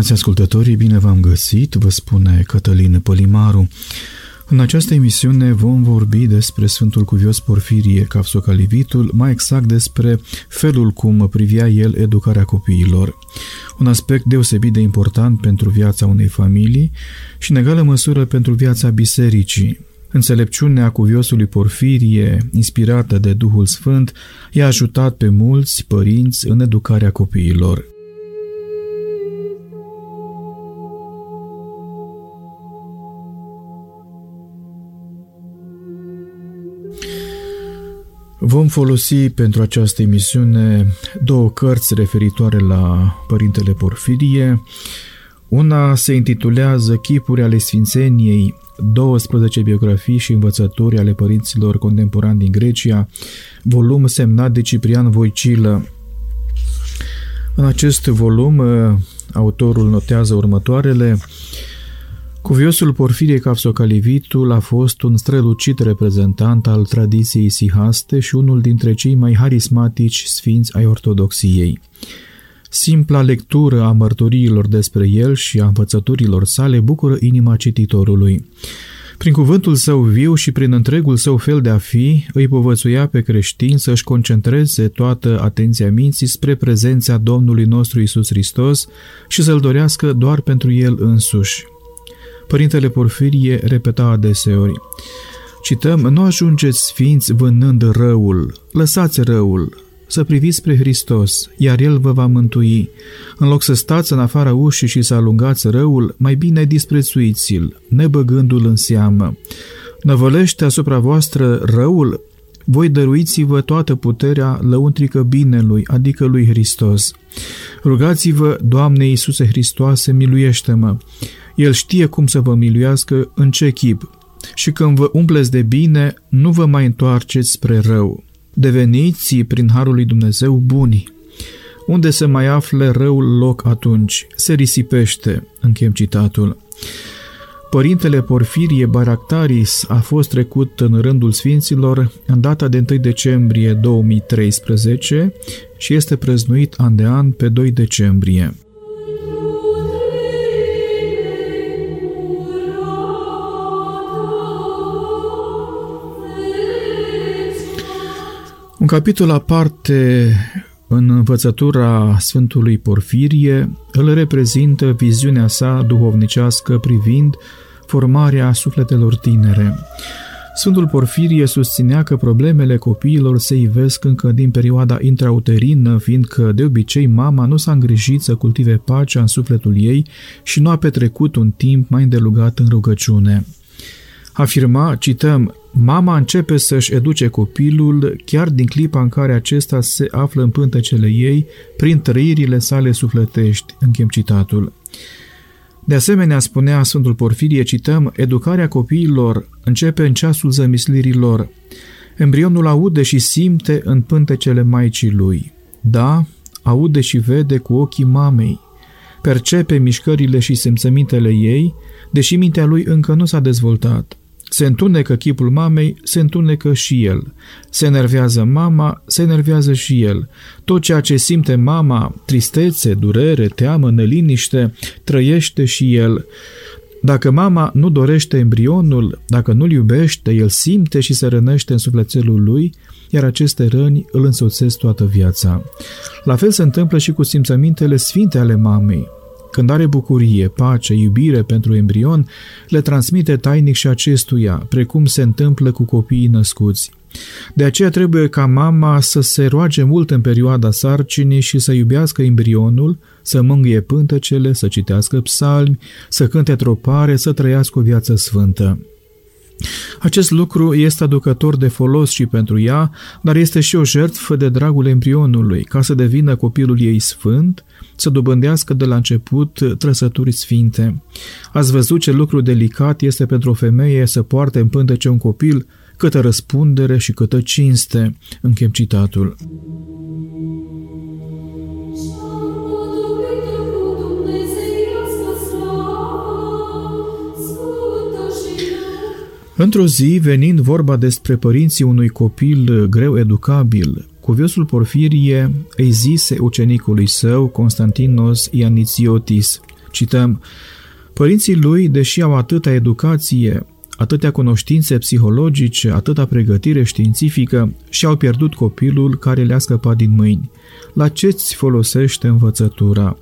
Stimați ascultătorii, bine v-am găsit, vă spune Cătălin Pălimaru. În această emisiune vom vorbi despre Sfântul Cuvios Porfirie Capsocalivitul, mai exact despre felul cum privia el educarea copiilor. Un aspect deosebit de important pentru viața unei familii și în egală măsură pentru viața bisericii. Înțelepciunea cuviosului Porfirie, inspirată de Duhul Sfânt, i-a ajutat pe mulți părinți în educarea copiilor. Vom folosi pentru această emisiune două cărți referitoare la Părintele Porfirie. Una se intitulează Chipuri ale Sfințeniei, 12 biografii și învățături ale părinților contemporani din Grecia, volum semnat de Ciprian Voicilă. În acest volum, autorul notează următoarele Cuviosul Porfirie Capsocalivitul a fost un strălucit reprezentant al tradiției sihaste și unul dintre cei mai harismatici sfinți ai ortodoxiei. Simpla lectură a mărturiilor despre el și a învățăturilor sale bucură inima cititorului. Prin cuvântul său viu și prin întregul său fel de a fi, îi povățuia pe creștin să-și concentreze toată atenția minții spre prezența Domnului nostru Isus Hristos și să-L dorească doar pentru El însuși. Părintele Porfirie repeta adeseori. Cităm, nu ajungeți sfinți vânând răul, lăsați răul, să priviți spre Hristos, iar El vă va mântui. În loc să stați în afara ușii și să alungați răul, mai bine disprețuiți-l, nebăgându-l în seamă. Năvălește asupra voastră răul, voi dăruiți-vă toată puterea lăuntrică binelui, adică lui Hristos. Rugați-vă, Doamne Iisuse Hristoase, miluiește-mă! El știe cum să vă miluiască, în ce chip. Și când vă umpleți de bine, nu vă mai întoarceți spre rău. Deveniți, prin Harul lui Dumnezeu, buni. Unde se mai afle răul loc atunci? Se risipește, închem citatul. Părintele Porfirie Baractaris a fost trecut în rândul sfinților în data de 1 decembrie 2013 și este preznuit an de an pe 2 decembrie. Un capitol aparte în învățătura Sfântului Porfirie îl reprezintă viziunea sa duhovnicească privind formarea sufletelor tinere. Sfântul Porfirie susținea că problemele copiilor se ivesc încă din perioada intrauterină, fiindcă de obicei mama nu s-a îngrijit să cultive pacea în sufletul ei și nu a petrecut un timp mai îndelugat în rugăciune. Afirma, cităm, Mama începe să-și educe copilul chiar din clipa în care acesta se află în pântecele ei, prin trăirile sale sufletești, închem citatul. De asemenea, spunea Sfântul Porfirie, cităm, educarea copiilor începe în ceasul zămislirilor. Embrionul aude și simte în pântecele maicii lui. Da, aude și vede cu ochii mamei. Percepe mișcările și simțămintele ei, deși mintea lui încă nu s-a dezvoltat. Se întunecă chipul mamei, se întunecă și el. Se enervează mama, se enervează și el. Tot ceea ce simte mama, tristețe, durere, teamă, neliniște, trăiește și el. Dacă mama nu dorește embrionul, dacă nu-l iubește, el simte și se rănește în sufletelul lui, iar aceste răni îl însoțesc toată viața. La fel se întâmplă și cu simțămintele sfinte ale mamei. Când are bucurie, pace, iubire pentru embrion, le transmite tainic și acestuia, precum se întâmplă cu copiii născuți. De aceea trebuie ca mama să se roage mult în perioada sarcinii și să iubească embrionul, să mângâie pântecele, să citească psalmi, să cânte tropare, să trăiască o viață sfântă. Acest lucru este aducător de folos și pentru ea, dar este și o jertfă de dragul embrionului, ca să devină copilul ei sfânt, să dobândească de la început trăsături sfinte. Ați văzut ce lucru delicat este pentru o femeie să poarte în pântece un copil, câtă răspundere și câtă cinste, închem citatul. Într-o zi, venind vorba despre părinții unui copil greu educabil, cuviosul Porfirie îi zise ucenicului său, Constantinos Ianițiotis, cităm, Părinții lui, deși au atâta educație, atâtea cunoștințe psihologice, atâta pregătire științifică, și-au pierdut copilul care le-a scăpat din mâini. La ce-ți folosește învățătura?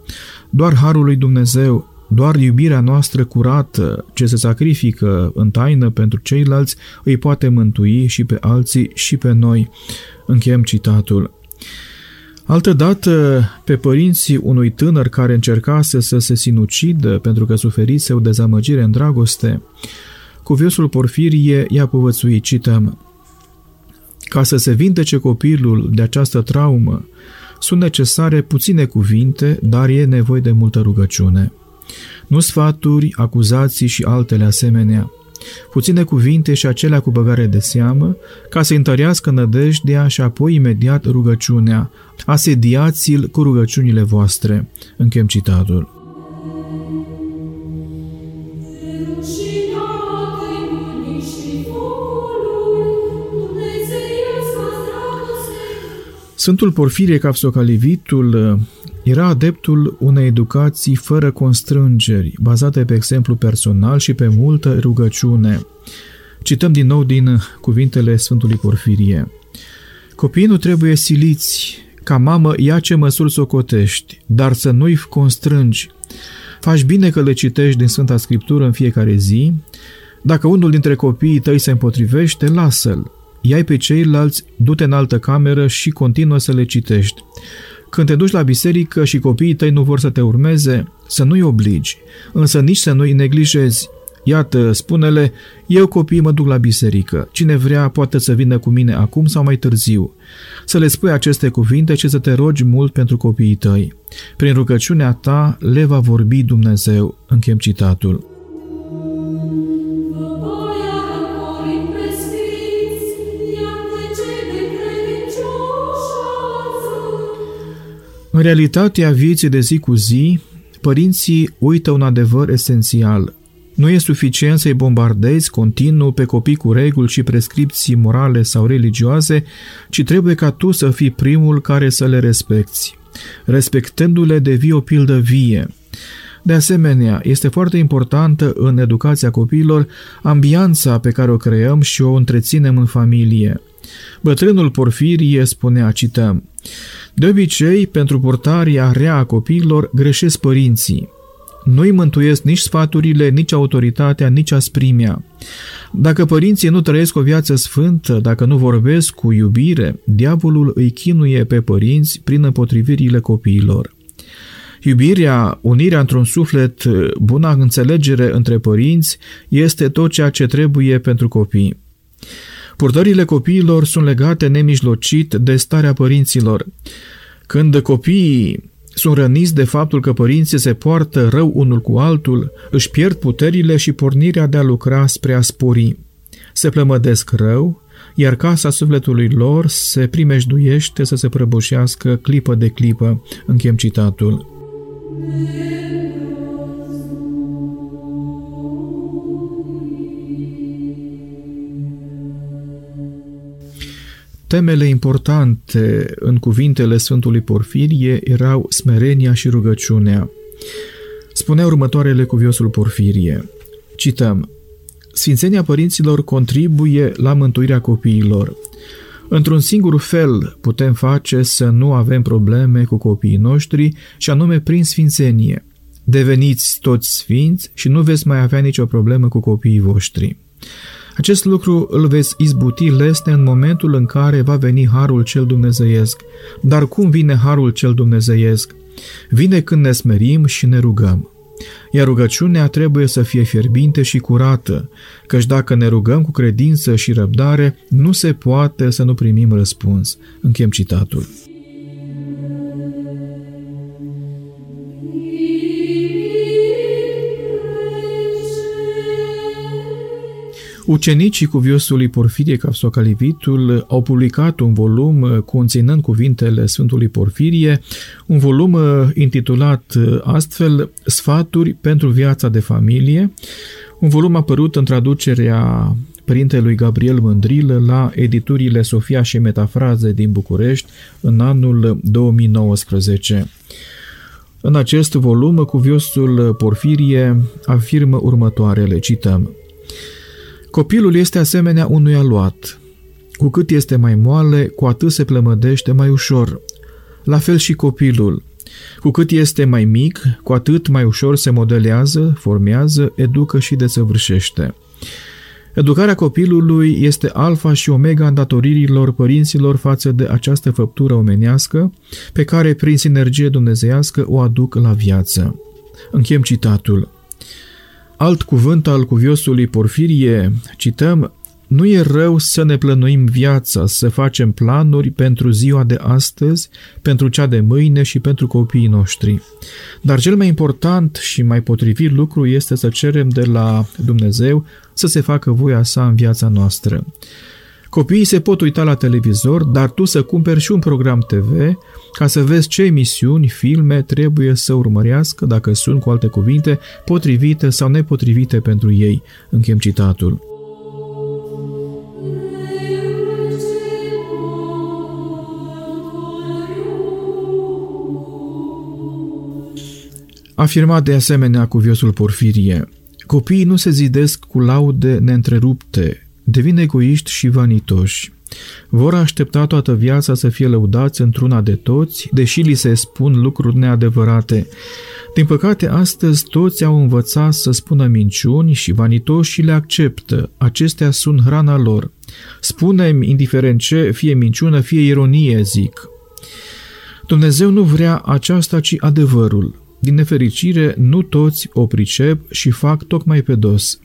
Doar Harul lui Dumnezeu doar iubirea noastră curată, ce se sacrifică în taină pentru ceilalți, îi poate mântui și pe alții și pe noi. Încheiem citatul. Altădată, pe părinții unui tânăr care încercase să se sinucidă pentru că suferise o dezamăgire în dragoste, cuviosul Porfirie i-a povățuit, cităm, Ca să se vindece copilul de această traumă, sunt necesare puține cuvinte, dar e nevoie de multă rugăciune nu sfaturi, acuzații și altele asemenea, puține cuvinte și acelea cu băgare de seamă, ca să întărească nădejdea și apoi imediat rugăciunea. Asediați-l cu rugăciunile voastre. Închem citatul. Sfântul Porfirie Capsocalivitul era adeptul unei educații fără constrângeri, bazate pe exemplu personal și pe multă rugăciune. Cităm din nou din cuvintele Sfântului Porfirie. Copiii nu trebuie siliți, ca mamă ia ce măsuri socotești, dar să nu-i constrângi. Faci bine că le citești din Sfânta Scriptură în fiecare zi. Dacă unul dintre copiii tăi se împotrivește, lasă-l. Iai pe ceilalți, du-te în altă cameră și continuă să le citești. Când te duci la biserică și copiii tăi nu vor să te urmeze, să nu-i obligi, însă nici să nu-i neglijezi. Iată, spune-le, eu copiii mă duc la biserică, cine vrea poate să vină cu mine acum sau mai târziu. Să le spui aceste cuvinte și să te rogi mult pentru copiii tăi. Prin rugăciunea ta le va vorbi Dumnezeu. Închem citatul. În realitatea vieții de zi cu zi, părinții uită un adevăr esențial. Nu e suficient să-i bombardezi continuu pe copii cu reguli și prescripții morale sau religioase, ci trebuie ca tu să fii primul care să le respecti. Respectându-le devii o pildă vie. De asemenea, este foarte importantă în educația copiilor ambianța pe care o creăm și o întreținem în familie. Bătrânul Porfirie spunea, cităm, De obicei, pentru purtarea rea a copiilor greșesc părinții. Nu-i mântuiesc nici sfaturile, nici autoritatea, nici asprimea. Dacă părinții nu trăiesc o viață sfântă, dacă nu vorbesc cu iubire, diavolul îi chinuie pe părinți prin împotrivirile copiilor. Iubirea, unirea într-un suflet, buna înțelegere între părinți este tot ceea ce trebuie pentru copii. Purtările copiilor sunt legate nemijlocit de starea părinților. Când copiii sunt răniți de faptul că părinții se poartă rău unul cu altul, își pierd puterile și pornirea de a lucra spre a spori. Se plămădesc rău, iar casa sufletului lor se primejduiește să se prăbușească clipă de clipă. Închem citatul. Temele importante în cuvintele Sfântului Porfirie erau smerenia și rugăciunea. Spunea următoarele cuviosul Porfirie. Cităm. Sfințenia părinților contribuie la mântuirea copiilor. Într-un singur fel putem face să nu avem probleme cu copiii noștri și anume prin sfințenie. Deveniți toți sfinți și nu veți mai avea nicio problemă cu copiii voștri. Acest lucru îl veți izbuti lesne în momentul în care va veni Harul cel Dumnezeiesc. Dar cum vine Harul cel Dumnezeiesc? Vine când ne smerim și ne rugăm. iar rugăciunea trebuie să fie fierbinte și curată, căci dacă ne rugăm cu credință și răbdare, nu se poate să nu primim răspuns. Închem citatul. Ucenicii cuviosului Porfirie Capsocalivitul au publicat un volum conținând cuvintele Sfântului Porfirie, un volum intitulat astfel Sfaturi pentru viața de familie, un volum apărut în traducerea părintelui Gabriel Mândrilă la editurile Sofia și Metafraze din București în anul 2019. În acest volum, cuviosul Porfirie afirmă următoarele, cităm, Copilul este asemenea unui aluat. Cu cât este mai moale, cu atât se plămădește mai ușor. La fel și copilul. Cu cât este mai mic, cu atât mai ușor se modelează, formează, educă și desăvârșește. Educarea copilului este alfa și omega îndatoririlor părinților față de această făptură omenească, pe care, prin sinergie dumnezeiască, o aduc la viață. Închem citatul. Alt cuvânt al cuviosului Porfirie, cităm, nu e rău să ne plănuim viața, să facem planuri pentru ziua de astăzi, pentru cea de mâine și pentru copiii noștri. Dar cel mai important și mai potrivit lucru este să cerem de la Dumnezeu să se facă voia sa în viața noastră. Copiii se pot uita la televizor, dar tu să cumperi și un program TV ca să vezi ce emisiuni, filme trebuie să urmărească, dacă sunt, cu alte cuvinte, potrivite sau nepotrivite pentru ei. Închem citatul. Afirma de asemenea cuviosul Porfirie, copiii nu se zidesc cu laude neîntrerupte, devin egoiști și vanitoși. Vor aștepta toată viața să fie lăudați într-una de toți, deși li se spun lucruri neadevărate. Din păcate, astăzi toți au învățat să spună minciuni și vanitoși le acceptă. Acestea sunt hrana lor. Spunem, indiferent ce, fie minciună, fie ironie, zic. Dumnezeu nu vrea aceasta, ci adevărul. Din nefericire, nu toți o pricep și fac tocmai pe dos.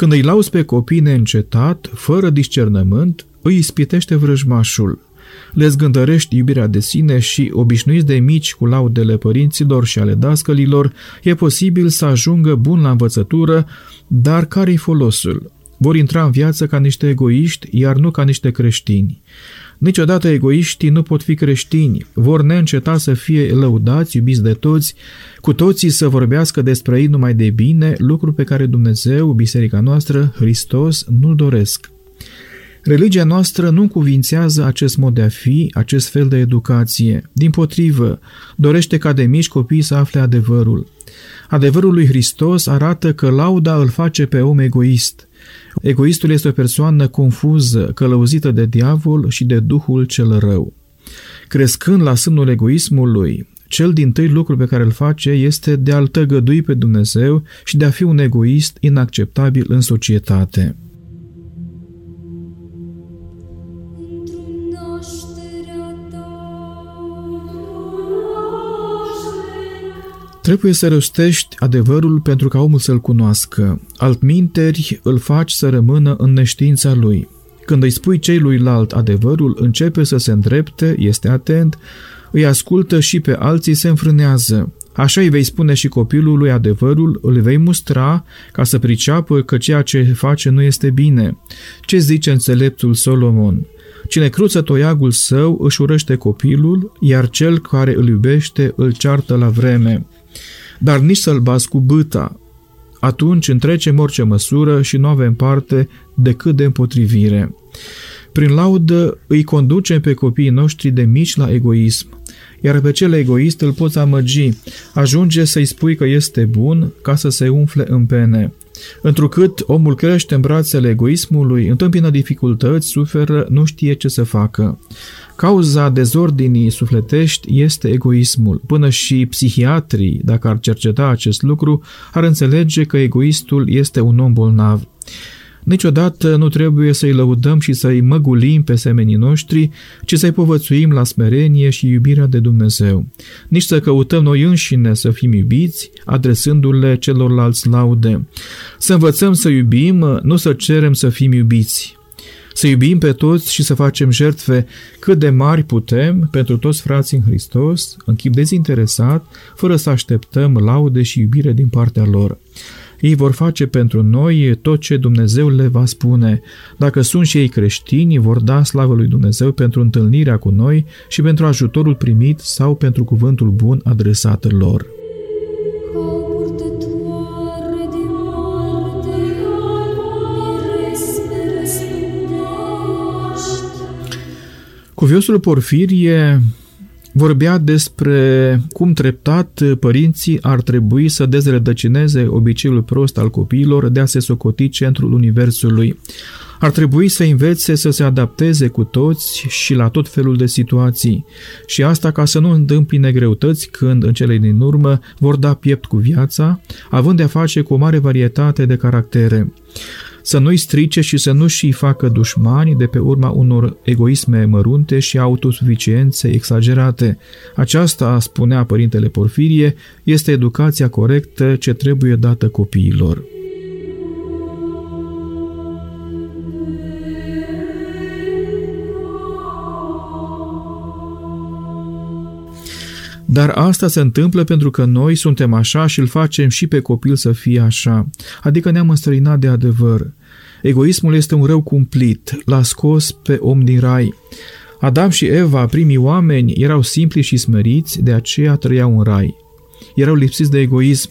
Când îi lauzi pe copii neîncetat, fără discernământ, îi ispitește vrăjmașul. Le zgândărești iubirea de sine și, obișnuiți de mici cu laudele părinților și ale dascălilor, e posibil să ajungă bun la învățătură, dar care-i folosul? Vor intra în viață ca niște egoiști, iar nu ca niște creștini. Niciodată egoiștii nu pot fi creștini, vor neînceta să fie lăudați, iubiți de toți, cu toții să vorbească despre ei numai de bine, lucru pe care Dumnezeu, Biserica noastră, Hristos, nu-l doresc. Religia noastră nu cuvințează acest mod de a fi, acest fel de educație. Din potrivă, dorește ca de mici copii să afle adevărul. Adevărul lui Hristos arată că lauda îl face pe om egoist. Egoistul este o persoană confuză, călăuzită de diavol și de duhul cel rău. Crescând la sânul egoismului, cel din tâi lucru pe care îl face este de a-l tăgădui pe Dumnezeu și de a fi un egoist inacceptabil în societate. Trebuie să răstești adevărul pentru ca omul să-l cunoască. Altminteri îl faci să rămână în neștiința lui. Când îi spui celuilalt adevărul, începe să se îndrepte, este atent, îi ascultă și pe alții se înfrânează. Așa îi vei spune și copilului adevărul, îl vei mustra ca să priceapă că ceea ce face nu este bine. Ce zice înțeleptul Solomon? Cine cruță toiagul său își urăște copilul, iar cel care îl iubește îl ceartă la vreme dar nici să-l bați cu băta. Atunci întrecem orice măsură și nu avem parte decât de împotrivire. Prin laudă îi conducem pe copiii noștri de mici la egoism, iar pe cel egoist îl poți amăgi, ajunge să-i spui că este bun ca să se umfle în pene. Întrucât omul crește în brațele egoismului, întâmpină dificultăți, suferă, nu știe ce să facă. Cauza dezordinii sufletești este egoismul. Până și psihiatrii, dacă ar cerceta acest lucru, ar înțelege că egoistul este un om bolnav. Niciodată nu trebuie să-i lăudăm și să-i măgulim pe semenii noștri, ci să-i povățuim la smerenie și iubirea de Dumnezeu. Nici să căutăm noi înșine să fim iubiți, adresându-le celorlalți laude. Să învățăm să iubim, nu să cerem să fim iubiți. Să iubim pe toți și să facem jertfe cât de mari putem pentru toți frații în Hristos, în chip dezinteresat, fără să așteptăm laude și iubire din partea lor. Ei vor face pentru noi tot ce Dumnezeu le va spune. Dacă sunt și ei creștini, vor da slavă lui Dumnezeu pentru întâlnirea cu noi și pentru ajutorul primit sau pentru cuvântul bun adresat lor. Cuviosul Porfirie vorbea despre cum treptat părinții ar trebui să dezrădăcineze obiceiul prost al copiilor de a se socoti centrul universului. Ar trebui să învețe să se adapteze cu toți și la tot felul de situații. Și asta ca să nu întâmpine greutăți când, în cele din urmă, vor da piept cu viața, având de-a face cu o mare varietate de caractere să nu-i strice și să nu și facă dușmani de pe urma unor egoisme mărunte și autosuficiențe exagerate. Aceasta, spunea părintele Porfirie, este educația corectă ce trebuie dată copiilor. Dar asta se întâmplă pentru că noi suntem așa și îl facem și pe copil să fie așa, adică ne-am înstrăinat de adevăr. Egoismul este un rău cumplit, l-a scos pe om din rai. Adam și Eva, primii oameni, erau simpli și smeriți, de aceea trăiau în rai. Erau lipsiți de egoism.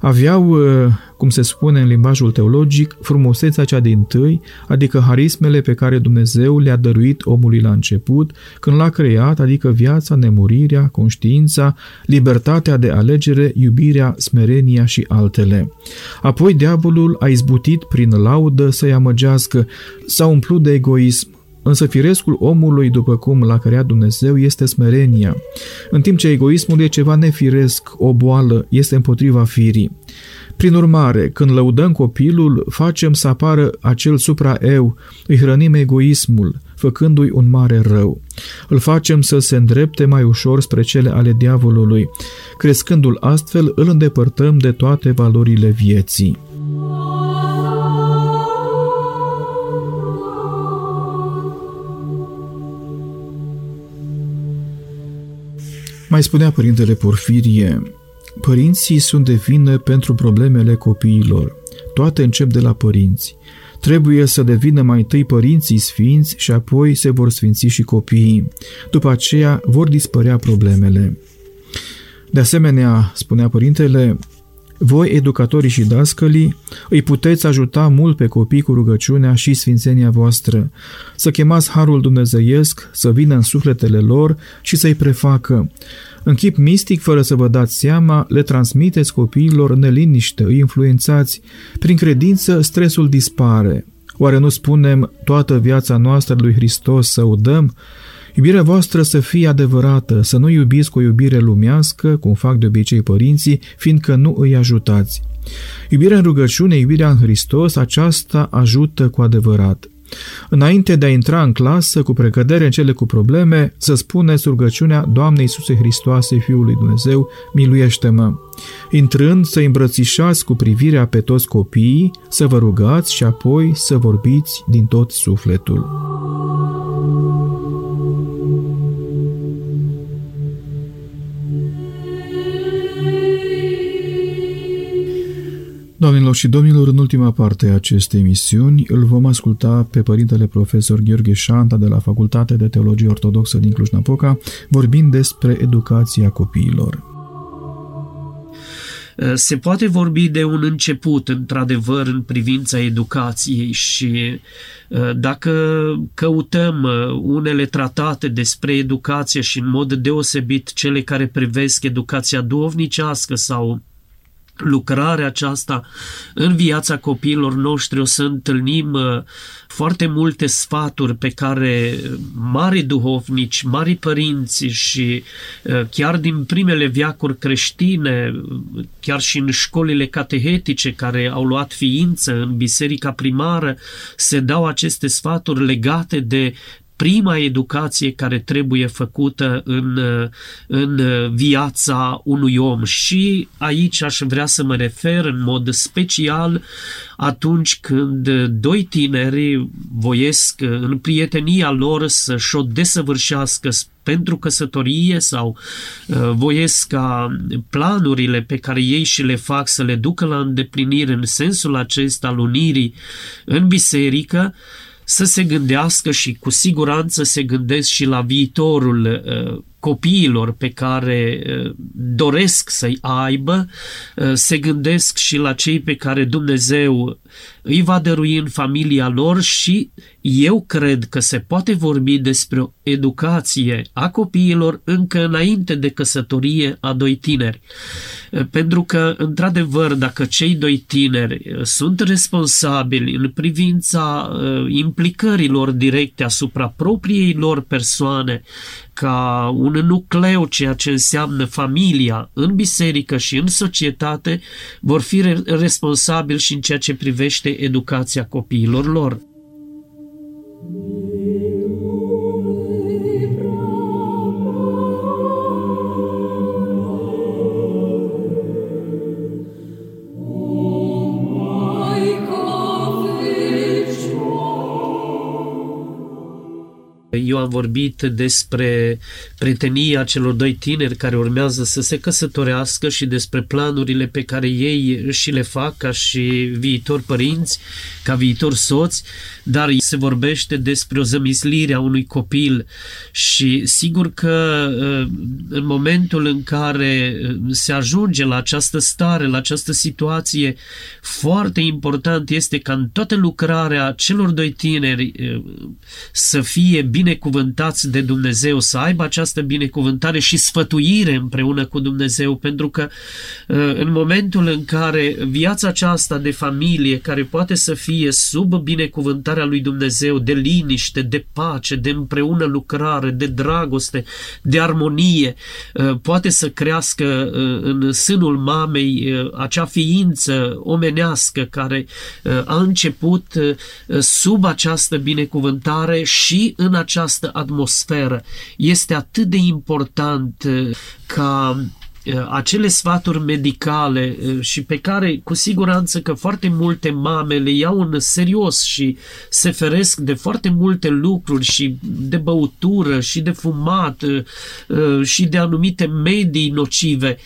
Aveau, uh, cum se spune în limbajul teologic, frumusețea cea din tâi, adică harismele pe care Dumnezeu le-a dăruit omului la început, când l-a creat, adică viața, nemurirea, conștiința, libertatea de alegere, iubirea, smerenia și altele. Apoi diavolul a izbutit prin laudă să-i amăgească, s-a umplut de egoism, Însă firescul omului, după cum l-a creat Dumnezeu, este smerenia, în timp ce egoismul e ceva nefiresc, o boală, este împotriva firii. Prin urmare, când lăudăm copilul, facem să apară acel supra-eu, îi hrănim egoismul, făcându-i un mare rău. Îl facem să se îndrepte mai ușor spre cele ale diavolului. Crescându-l astfel, îl îndepărtăm de toate valorile vieții. Mai spunea părintele Porfirie, părinții sunt de vină pentru problemele copiilor. Toate încep de la părinți. Trebuie să devină mai întâi părinții sfinți și apoi se vor sfinți și copiii. După aceea vor dispărea problemele. De asemenea, spunea părintele, voi, educatorii și dascălii, îi puteți ajuta mult pe copii cu rugăciunea și sfințenia voastră, să chemați Harul Dumnezeiesc să vină în sufletele lor și să-i prefacă. În chip mistic, fără să vă dați seama, le transmiteți copiilor neliniște, îi influențați. Prin credință, stresul dispare. Oare nu spunem toată viața noastră lui Hristos să o dăm? Iubirea voastră să fie adevărată, să nu iubiți cu o iubire lumească, cum fac de obicei părinții, fiindcă nu îi ajutați. Iubirea în rugăciune, iubirea în Hristos, aceasta ajută cu adevărat. Înainte de a intra în clasă, cu precădere în cele cu probleme, să spuneți rugăciunea Doamne Iisuse Hristoase, Fiul lui Dumnezeu, miluiește-mă. Intrând, să îmbrățișați cu privirea pe toți copiii, să vă rugați și apoi să vorbiți din tot sufletul. Doamnelor și domnilor, în ultima parte a acestei emisiuni îl vom asculta pe părintele profesor Gheorghe Șanta de la Facultatea de Teologie Ortodoxă din Cluj-Napoca, vorbind despre educația copiilor. Se poate vorbi de un început, într-adevăr, în privința educației și dacă căutăm unele tratate despre educație și în mod deosebit cele care privesc educația duovnicească sau lucrarea aceasta în viața copiilor noștri. O să întâlnim uh, foarte multe sfaturi pe care mari duhovnici, mari părinți și uh, chiar din primele viacuri creștine, chiar și în școlile catehetice care au luat ființă în biserica primară, se dau aceste sfaturi legate de prima educație care trebuie făcută în, în viața unui om. Și aici aș vrea să mă refer în mod special atunci când doi tineri voiesc în prietenia lor să-și o desăvârșească pentru căsătorie sau uh, voiesc ca planurile pe care ei și le fac să le ducă la îndeplinire în sensul acesta al unirii în biserică, să se gândească și cu siguranță se gândesc și la viitorul uh, copiilor pe care uh, doresc să-i aibă, uh, se gândesc și la cei pe care Dumnezeu îi va dărui în familia lor și eu cred că se poate vorbi despre o educație a copiilor încă înainte de căsătorie a doi tineri. Pentru că, într-adevăr, dacă cei doi tineri sunt responsabili în privința uh, implicărilor directe asupra propriei lor persoane, ca un nucleu, ceea ce înseamnă familia, în biserică și în societate, vor fi responsabili și în ceea ce privește educația copiilor lor. Eu am vorbit despre prietenia celor doi tineri care urmează să se căsătorească și despre planurile pe care ei și le fac ca și viitori părinți, ca viitori soți, dar se vorbește despre o zămislire a unui copil. Și sigur că uh, în momentul în care uh, se ajunge la această stare, la această situație, foarte important este ca în toată lucrarea celor doi tineri uh, să fie bine binecuvântați de Dumnezeu, să aibă această binecuvântare și sfătuire împreună cu Dumnezeu, pentru că uh, în momentul în care viața aceasta de familie, care poate să fie sub binecuvântarea lui Dumnezeu, de liniște, de pace, de împreună lucrare, de dragoste, de armonie, uh, poate să crească uh, în sânul mamei acea ființă omenească care a început sub această binecuvântare și în această această atmosferă. Este atât de important uh, ca Uh, acele sfaturi medicale uh, și pe care cu siguranță că foarte multe mame le iau în serios și se feresc de foarte multe lucruri și de băutură și de fumat uh, și de anumite medii nocive.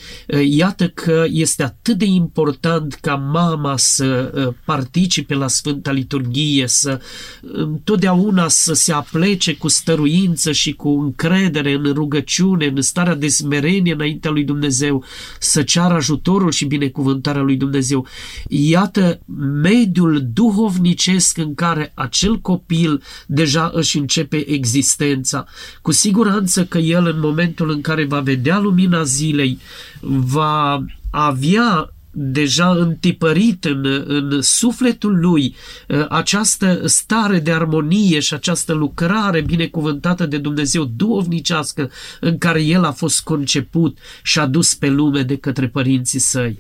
Iată că este atât de important ca mama să participe la Sfânta Liturghie, să întotdeauna să se aplece cu stăruință și cu încredere în rugăciune, în starea de smerenie înaintea lui Dumnezeu Dumnezeu, să ceară ajutorul și binecuvântarea lui Dumnezeu. Iată mediul duhovnicesc în care acel copil deja își începe existența. Cu siguranță că el în momentul în care va vedea lumina zilei, va avea deja întipărit în, în sufletul lui uh, această stare de armonie și această lucrare binecuvântată de Dumnezeu duovnicească în care el a fost conceput și adus pe lume de către părinții săi.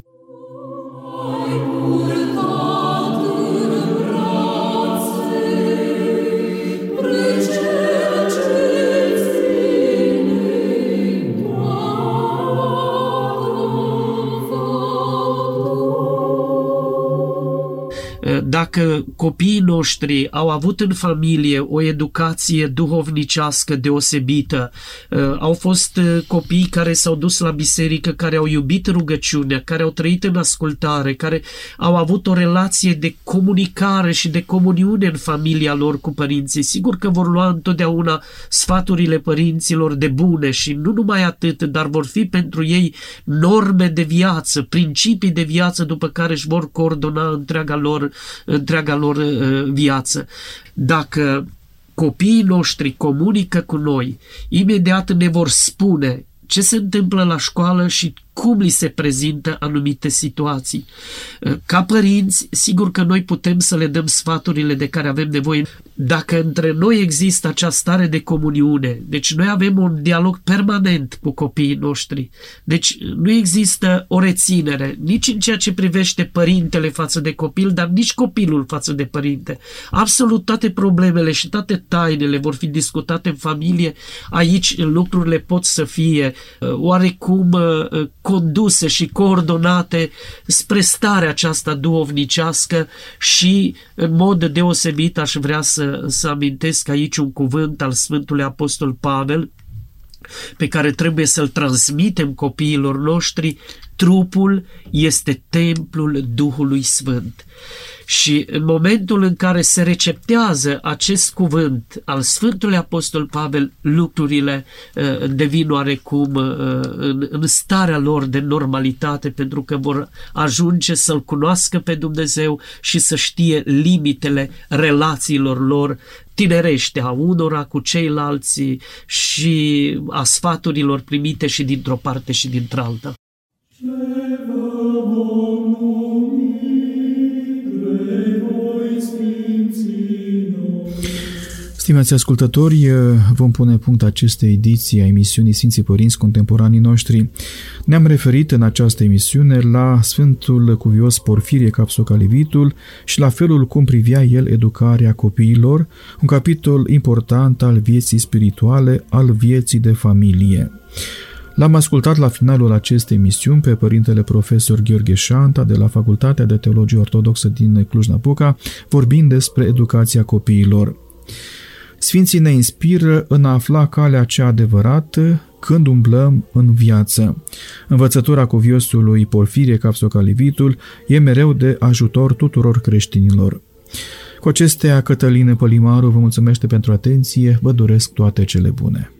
Dacă copiii noștri au avut în familie o educație duhovnicească deosebită, uh, au fost uh, copii care s-au dus la biserică, care au iubit rugăciunea, care au trăit în ascultare, care au avut o relație de comunicare și de comuniune în familia lor cu părinții, sigur că vor lua întotdeauna sfaturile părinților de bune și nu numai atât, dar vor fi pentru ei norme de viață, principii de viață după care își vor coordona întreaga lor întreaga lor uh, viață. Dacă copiii noștri comunică cu noi, imediat ne vor spune ce se întâmplă la școală și cum li se prezintă anumite situații. Ca părinți, sigur că noi putem să le dăm sfaturile de care avem nevoie. Dacă între noi există această stare de comuniune, deci noi avem un dialog permanent cu copiii noștri, deci nu există o reținere, nici în ceea ce privește părintele față de copil, dar nici copilul față de părinte. Absolut toate problemele și toate tainele vor fi discutate în familie. Aici lucrurile pot să fie uh, oarecum uh, conduse și coordonate spre starea aceasta duovnicească și în mod deosebit aș vrea să, să amintesc aici un cuvânt al Sfântului Apostol Pavel pe care trebuie să-l transmitem copiilor noștri, trupul este templul Duhului Sfânt. Și în momentul în care se receptează acest cuvânt al Sfântului Apostol Pavel, lucrurile uh, devin oarecum uh, în, în starea lor de normalitate, pentru că vor ajunge să-L cunoască pe Dumnezeu și să știe limitele relațiilor lor tinerește a unora cu ceilalți și a sfaturilor primite și dintr-o parte și dintr-alta. Stimați ascultători, vom pune punct acestei ediții a emisiunii Sfinții Părinți Contemporanii noștri. Ne-am referit în această emisiune la Sfântul Cuvios Porfirie Capsocalivitul și la felul cum privea el educarea copiilor, un capitol important al vieții spirituale, al vieții de familie. L-am ascultat la finalul acestei emisiuni pe părintele profesor Gheorghe Șanta de la Facultatea de Teologie Ortodoxă din Cluj-Napoca, vorbind despre educația copiilor. Sfinții ne inspiră în a afla calea cea adevărată când umblăm în viață. Învățătura cuviosului Porfirie Capsocalivitul e mereu de ajutor tuturor creștinilor. Cu acestea, Cătăline Pălimaru vă mulțumește pentru atenție, vă doresc toate cele bune.